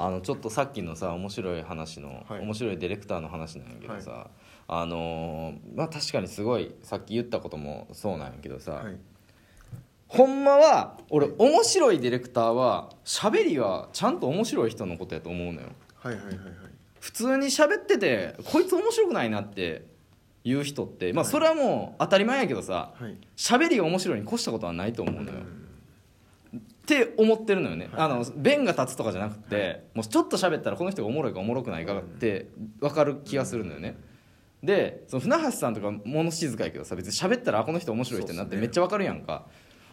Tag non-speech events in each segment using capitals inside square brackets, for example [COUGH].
あのちょっとさっきのさ面白い話の、はい。面白いディレクターの話なんやけどさ、あのーまあ確かにすごいさっき言ったこともそうなんやけどさ、はい。ほんまは俺面白いディレクターは喋りはちゃんと面白い人のことやと思うのよ。はいはいはいはい。普通に喋っててこいつ面白くないなっていう人ってまあはい。それはもう当たり前やけどさはい。喋りが面白いに越したことはないと思うのよ、うんって思ってるのよね、はいあの弁が立つとかじゃなくて、もうちょっと喋ったらこの人がおもろいかおもろくないかって分かる気がするのよね、でその船橋さんとか物静かやけどさ別に喋ったらあこの人面白い人になってめっちゃ分かるやんか、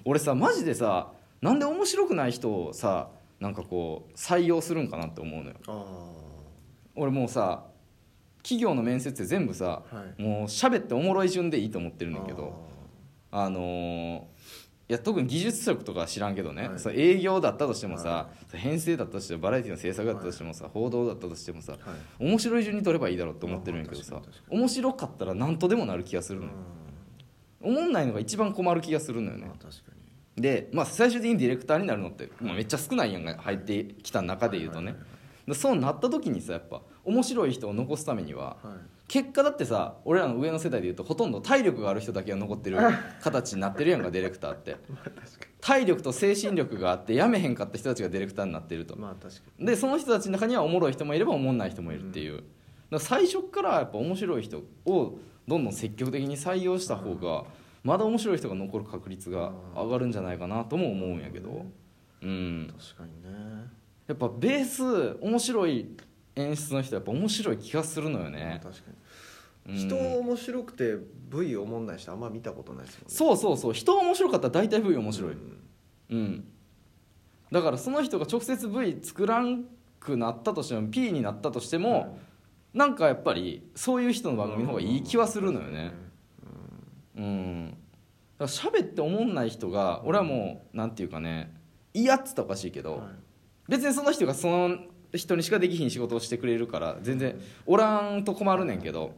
俺さマジでさなんで面白くない人をさなんかこう採用するんかなって思うのよ。あ俺もうさ企業の面接で全部さ、はい。もう喋っておもろい順でいいと思ってるんだけどあのーいや特に技術力とかは知らんけどね、はい。そう営業だったとしてもさ、は編成だったとしてもバラエティの制作だったとしてもさ、報道だったとしてもさはい。面白い順に取ればいいだろうって思ってるんやけどさ面白かったら何とでもなる気がするのよ思んないのが一番困る気がするのよね。で、まあ、最終的にディレクターになるのって、まあ、めっちゃ少ないやんが入ってきた中で言うとね、そうなった時にさやっぱ面白い人を残すためにははいはい結果だってさ俺らの上の世代でいうとほとんど体力がある人だけが残ってる形になってるやんかディレクターって。[LAUGHS] 体力と精神力があってやめへんかった人たちがディレクターになってると。にまあ確かに。でその人たちの中にはおもろい人もいればおもんない人もいるっていう、だから最初からやっぱ面白い人をどんどん積極的に採用した方がまだ面白い人が残る確率が上がるんじゃないかなとも思うんやけど。うん。確かにね。やっぱベース面白い演出の人はやっぱ面白い気がするのよまあね確かうん。に人面白くて V おもんない人あんま見たことないですもんね。そうそうそう。人面白かったら大体 V 面白い、うん。うん、だからその人が直接 V 作らんくなったとしても P になったとしても、なんかやっぱりそういう人の番組の方がいい気はするのよね。うん。だから喋って思んない人が俺はもうなんていうかね嫌っつったらおかしいけど、はい。別にその人がその人にしかできひん仕事をしてくれるから全然おらんと困るねんけど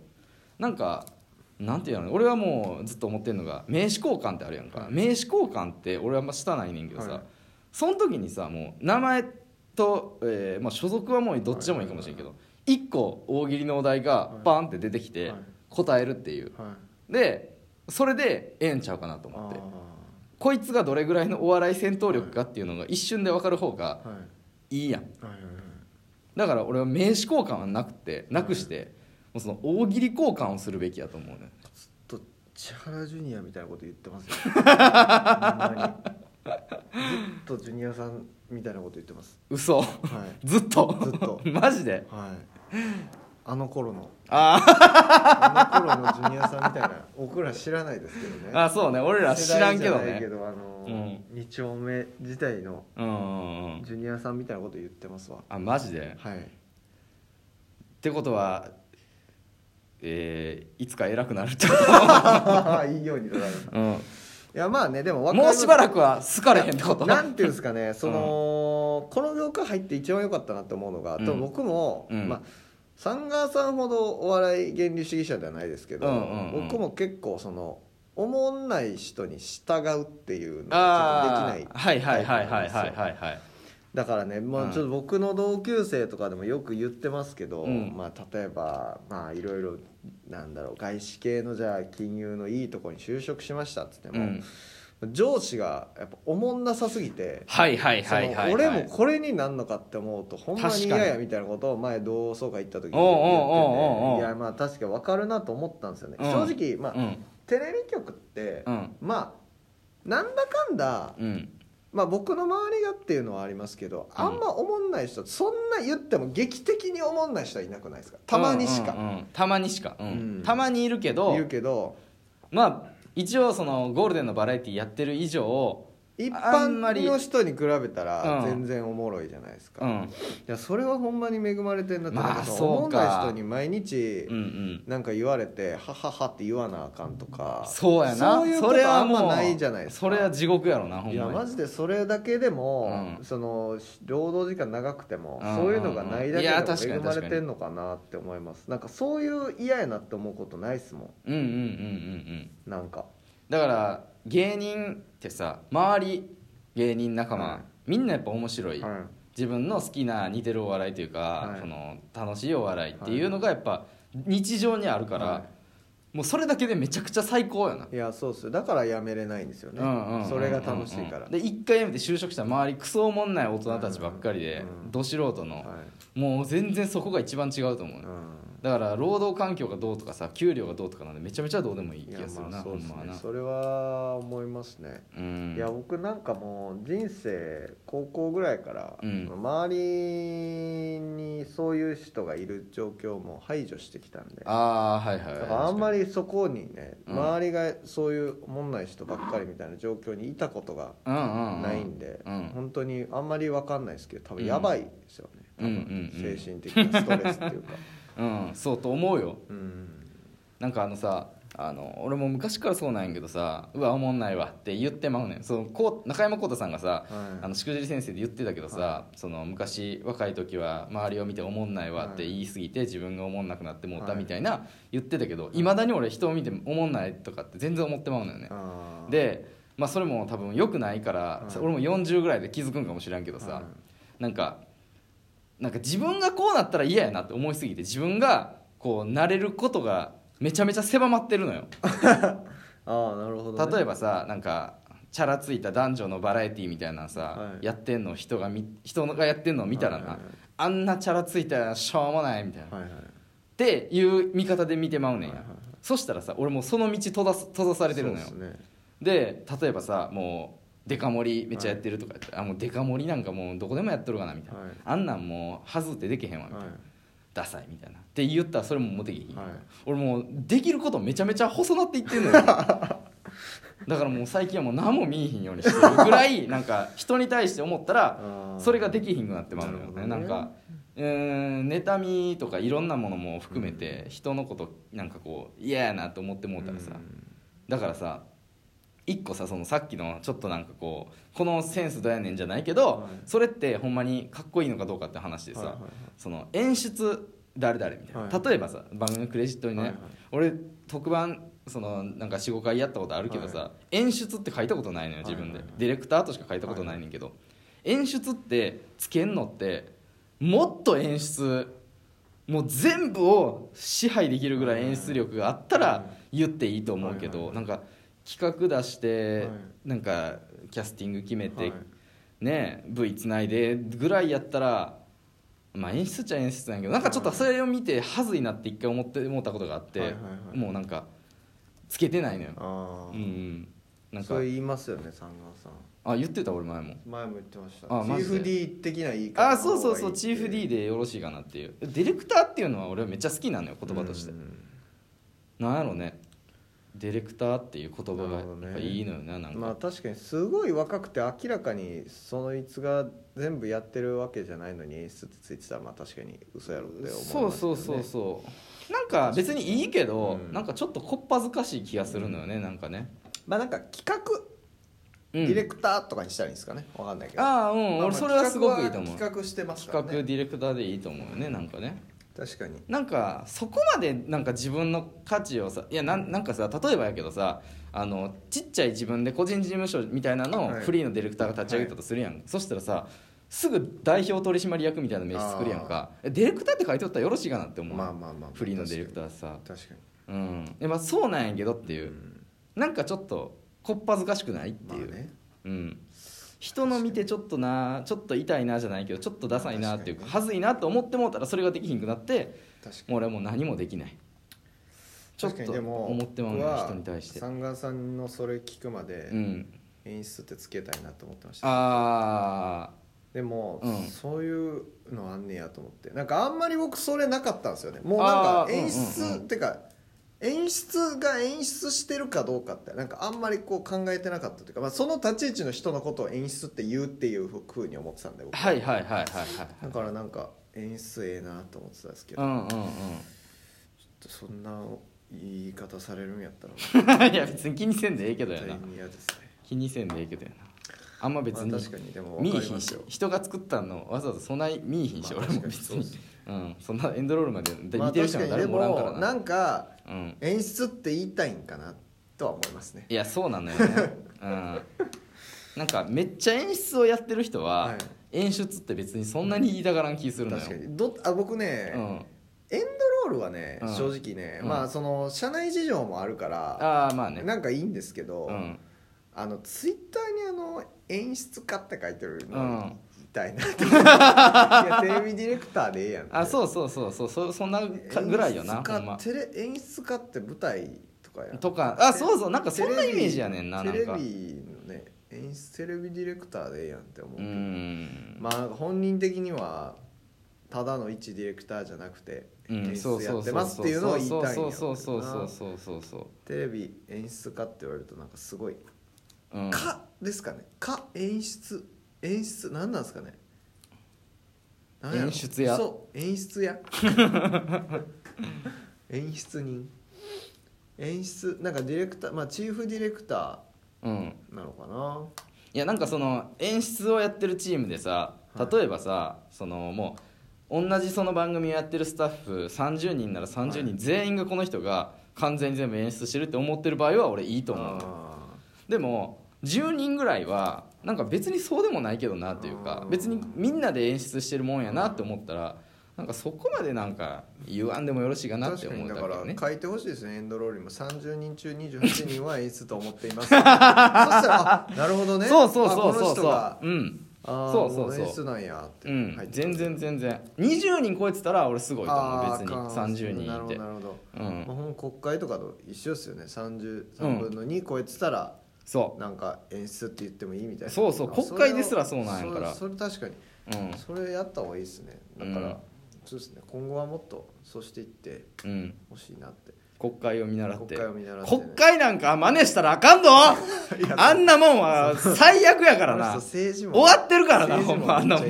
なんかなんていうの俺はもうずっと思ってるのが名刺交換ってあるやんか、はい。名刺交換って俺はあんましたないねんけどさ、はい。その時にさもう名前と、えーまあ、所属はもうどっちでもいいかもしれんけど、一個大喜利のお題がバーンって出てきてはい。答えるっていう。はい。でそれでええんちゃうかなと思って。あこいつがどれぐらいのお笑い戦闘力かっていうのが一瞬で分かる方がい。いいやんだから俺は名刺交換はなくてなくして、もうその大喜利交換をするべきやと思うね。ずっと千原ジュニアみたいなこと言ってますよ。[LAUGHS] ずっとジュニアさんみたいなこと言ってます。嘘。はい。ずっと？ずっと。[LAUGHS] マジで？はいあの頃の。ああの頃のジュニアさんみたいな。僕ら知らないですけどね。ーあそうね。俺ら知らんけどね。どあのうん。二丁目時代のうんうんうん。ジュニアさんみたいなこと言ってますわ。あマジで？はい。ってことはえーいつか偉くなるってこ [LAUGHS] いいように捉える。と、うん、いやまあねでももうしばらくは好かれへんってこと？なんていうんですかね。その、この業界入って一番良かったなと思うのが、うん。僕も、うん。まあサンガーさんほどお笑い原理主義者ではないですけど、うんうんうん。僕も結構その思んない人に従うっていうのがちょっとできないはいはいはいはいはいはいはいだからね、まあ、うん。ちょっと僕の同級生とかでもよく言ってますけど、うん。まあ、例えばまあいろいろなんだろう外資系のじゃあ金融のいいところに就職しましたっつっても、うん上司がやっぱおもんなさすぎて、はいはいそのはいはい。俺もこれになんのかって思うとほんまに嫌やみたいなことを前同窓会行った時に言ってていやまあ確か分かるなと思ったんですよね、うん。正直まあ、うん。テレビ局って、うん。まあなんだかんだ、うん。まあ、僕の周りがっていうのはありますけど、うん。あんま思んない人そんな言っても劇的に思んない人はいなくないですか？たまにしか、うんうんうん。たまにしか、たまにいるけどいるけど。まあ一応そのゴールデンのバラエティやってる以上一般の人に比べたらうん。全然おもろいじゃないですか、いうん。やそれはほんまに恵まれてんなって、まあそ思んない人に毎日なんか言われて「ははは」って言わなあかんとかそうやな。そういうこれとあんまないじゃないですか。それは地獄やろなほんいやマジでそれだけでも、うん。その労働時間長くても、うんそういうのがないだけでも恵まれてんのかなって思います。なんかそういう嫌やなって思うことないっすもうんうんうんうんうんん。なんかだから芸人ってさ周り芸人仲間、はい。みんなやっぱ面白い。っはい。自分の好きな似てるお笑いというか、はい。その楽しいお笑いっていうのがやっぱ日常にあるから、はもうそれだけでめちゃくちゃ最高やな、いやそうっす。よだからやめれないんですよね。それが楽しいから。で一回辞めて就職したら周りクソおもんない大人たちばっかりで、うんど素人の、はい。もう全然そこが一番違うと思う、うんだから労働環境がどうとかさ給料がどうとかなんでめちゃめちゃどうでもいい気がするな、まあそうですね。それは思いますね。うん。いや僕なんかもう人生高校ぐらいから、うん。周りにそういう人がいる状況も排除してきたんで。だああはいはいからあんまりそこにね、うん。周りがそういうおもんない人ばっかりみたいな状況にいたことがうんうんうん。ないんで、うん。本当にあんまり分かんないですけど多分やばいですよね、多分精神的なストレスっていうかうん。そうと思うよ。うん。なんかあのさあの俺も昔からそうなんやけどさ「うわおもんないわ」って言ってまうねん。そのこう中山浩太さんがさはい。あのしくじり先生で言ってたけどさ、はその昔若い時は周りを見て「おもんないわ」って言い過ぎて自分がおもんなくなってもうたはい。みたいな言ってたけどい。まだに俺人を見て「おもんない」とかって全然思ってまうのよね。で、まあ、それも多分良くないから、はい。俺も40ぐらいで気づくんかもしれんけどさ、はい。なんかなんか自分がこうなったら嫌やなって思いすぎて自分がこうなれることがめちゃめちゃ狭まってるのよ。[LAUGHS] ああなるほど、ね、例えばさなんかチャラついた男女のバラエティーみたいなのさ、はい。やってんの人がみ人がやってんのを見たらな、はいはいはい。あんなチャラついたらしょうもないみたいな、はいはいっていう見方で見てまうねんや、はいはいはい。そしたらさ俺もうその道閉ざす閉ざされてるのよ。ですね。で例えばさもうデカ盛りめっちゃやってるとかやって、あもうデカ盛りなんかもうどこでもやっとるかなみたいな、はい。あんなんもうはずってできへんわみたいな、はい。ダサいみたいな。って言ったらそれももうできひん、はい。俺もうできることめちゃめちゃ細なっていってんのよ。[LAUGHS] だからもう最近はもう何も見えひんようにしてるぐらい [LAUGHS] なんか人に対して思ったらそれができひんくなってまうのよね。ね。なんかうーん妬みとかいろんなものも含めて人のことなんかこう嫌やなと思ってもうたらさ、だからさ一個さそのさっきのちょっとなんかこうこのセンスどうやねんじゃないけど、はい。それってほんまにかっこいいのかどうかって話でさ、はいはいはい。その演出誰々みたいな、はい。例えばさ番組のクレジットにね、はい。はい俺特番そのなんか45回やったことあるけどさ、は演出って書いたことないのよ自分で、はいはい。はいディレクターとしか書いたことないねんけど、演出ってつけんのってもっと演出もう全部を支配できるぐらい演出力があったら言っていいと思うけど、はいはい。なんか企画出して、はい。なんかキャスティング決めて、はい。ね V つないでぐらいやったらまあ演出っちゃ演出なんやけどなんかちょっとそれを見てはずいなって一回思って思ったことがあって、はいはいはい。もうなんかつけてないのよ。ああ、うんうん。なんか。それ言いますよね三川さん。あ言ってた俺前も。前も言ってました。あチーフ D 的な言い方あそうそうそうチーフ D ででよろしいかなっていう。ディレクターっていうのは俺はめっちゃ好きなのよ言葉として。なんやろねディレクターっていう言葉がやっぱいいのよねなんか、まあ確かにすごい若くて明らかにそいつが全部やってるわけじゃないのに演出ってついてたらまあ確かに嘘やろって思いますそうそうそうそうなんか別にいいけど、うんなんかちょっとこっぱずかしい気がするのよねなんかね、まあなんか企画うん。ディレクターとかにしたらいいんですかねわかんないけど。ああうん、俺それはすごくいいと思う。企画してますね。企画ディレクターでいいと思うよねなんかね確かに。なんかそこまでなんか自分の価値をさいやなんなんかさ例えばやけどさあのちっちゃい自分で個人事務所みたいなのをはい。フリーのディレクターが立ち上げたとするやん、そしたらさすぐ代表取締役みたいな名刺作るやんか。えディレクターって書いておったらよろしいかなって思う、まあまあまあフリーのディレクターさ。確かに。うん。でまあそうなんやけどっていう、うん。なんかちょっとこっぱずかしくないっていう、まあね。うん、人の見てちょっとなちょっと痛いなじゃないけどちょっとダサいなっていうかはずいなと思ってもうたらそれができひんくなってもう俺はもう何もできない。ちょっと思ってまうね人に対して。三川さんのそれ聞くまでうん。演出ってつけたいなと思ってました。あでも、うん。そういうのあんねやと思って。なんかあんまり僕それなかったんですよね。もうなんか演出、うんうんうん。ってか演出が演出してるかどうかってなんかあんまりこう考えてなかったというか、まあ、その立ち位置の人のことを演出って言うっていうふうに思ってたんで僕あはいはいはいはいはいだからなんか演出ええなと思ってたんですけど、うんうんうん。そんな言い方されるんやったら。いや別に気にせんでええけどや絶なね気にせんでええけどやな。あんま別にまあ確かにでも見いひんし人が作ったのわざわざそんな見いひんしまあ俺も別に。そううん。そんなエンドロールまで見まあてる人は誰ももおらんからな。なんかうん。演出って言いたいんかなとは思いますね。いやそうなのよね。[LAUGHS] うん。なんかめっちゃ演出をやってる人は、はい。演出って別にそんなに言いたがらん気するのよ。確かに。どあ僕ね、うん。エンドロールはね、うん。正直ね、うん。まあその社内事情もあるからああまあね。なんかいいんですけど、うん。あのツイッターにあの演出家って書いてるうのん痛いな。[LAUGHS] いやテレビディレクターでええやん。あそうそうそうそう。そそんなかぐらいよな演出家テレ演出家って舞台とかやん。とか。あそうそう。なんかそんなイメージやねんななんか。テレビのね演出テレビディレクターでええやんって思ううけまあ本人的にはただの一ディレクターじゃなくてうん演そうそうそう出やってますっていうのを言いたいんやそうそうそうそうそうそうそテレビ演出家って言われるとなんかすごいううんかですかねか演出演出何なんですかね？何やろ？演出家そう演出家演出人。演出なんかディレクターまあチーフディレクタうん。ーなのかな？いやなんかその演出をやってるチームでさはい。例えばさ、そのもう同じその番組をやってるスタッフ30人なら30人全員がこの人が完全に全部演出してるって思ってる場合は俺いいと思うでも10人ぐらいはなんか別にそうでもないけどなっていうかうん別にみんなで演出してるもんやなって思ったらなんかそこまでなんか言わんでもよろしいかーなって思うだけどね。ら書いてほしいですね。エンドロールにも。30人中28人は演出と思っています。[LAUGHS] そしたらあなるほどね。そうそうそうそうそう。うん。そうそうそう。も演出なんやってうん。全然全然。20人超えてたら俺すごいと思う。別に。あーか30人なるほいてどなるほど、うん。まあ、国会とかと一緒ですよね。33分の2超えてたら、そなんか演出って言ってもいいみたいな。そうそうあ国会ですらそうなんやから。それ確かに。ううん。それやった方がいいですね。だから、うん。そうですね。今後はもっとそうしていってうん。ほしいなって。国会を見習って。国会を見習ってね、国会なんか真似したらあかんぞ。[LAUGHS] あんなもんは最悪やからな。終わってるからなほんまあんなもん